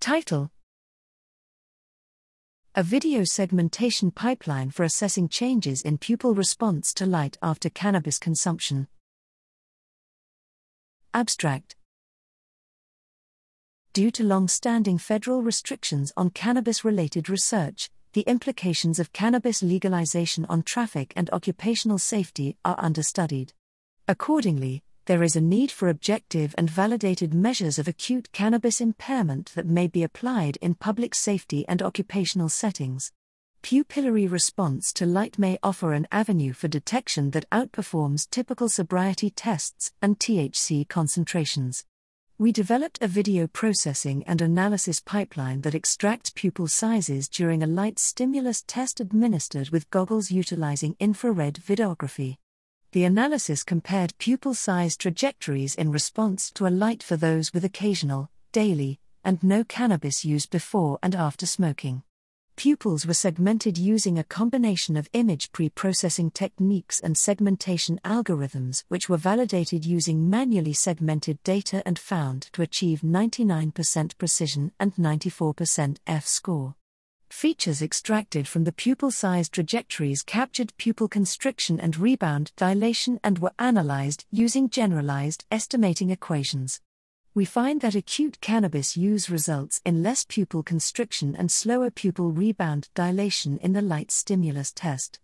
Title A video segmentation pipeline for assessing changes in pupil response to light after cannabis consumption. Abstract Due to long standing federal restrictions on cannabis related research, the implications of cannabis legalization on traffic and occupational safety are understudied. Accordingly, there is a need for objective and validated measures of acute cannabis impairment that may be applied in public safety and occupational settings. Pupillary response to light may offer an avenue for detection that outperforms typical sobriety tests and THC concentrations. We developed a video processing and analysis pipeline that extracts pupil sizes during a light stimulus test administered with goggles utilizing infrared videography. The analysis compared pupil size trajectories in response to a light for those with occasional, daily, and no cannabis use before and after smoking. Pupils were segmented using a combination of image pre processing techniques and segmentation algorithms, which were validated using manually segmented data and found to achieve 99% precision and 94% F score. Features extracted from the pupil size trajectories captured pupil constriction and rebound dilation and were analyzed using generalized estimating equations. We find that acute cannabis use results in less pupil constriction and slower pupil rebound dilation in the light stimulus test.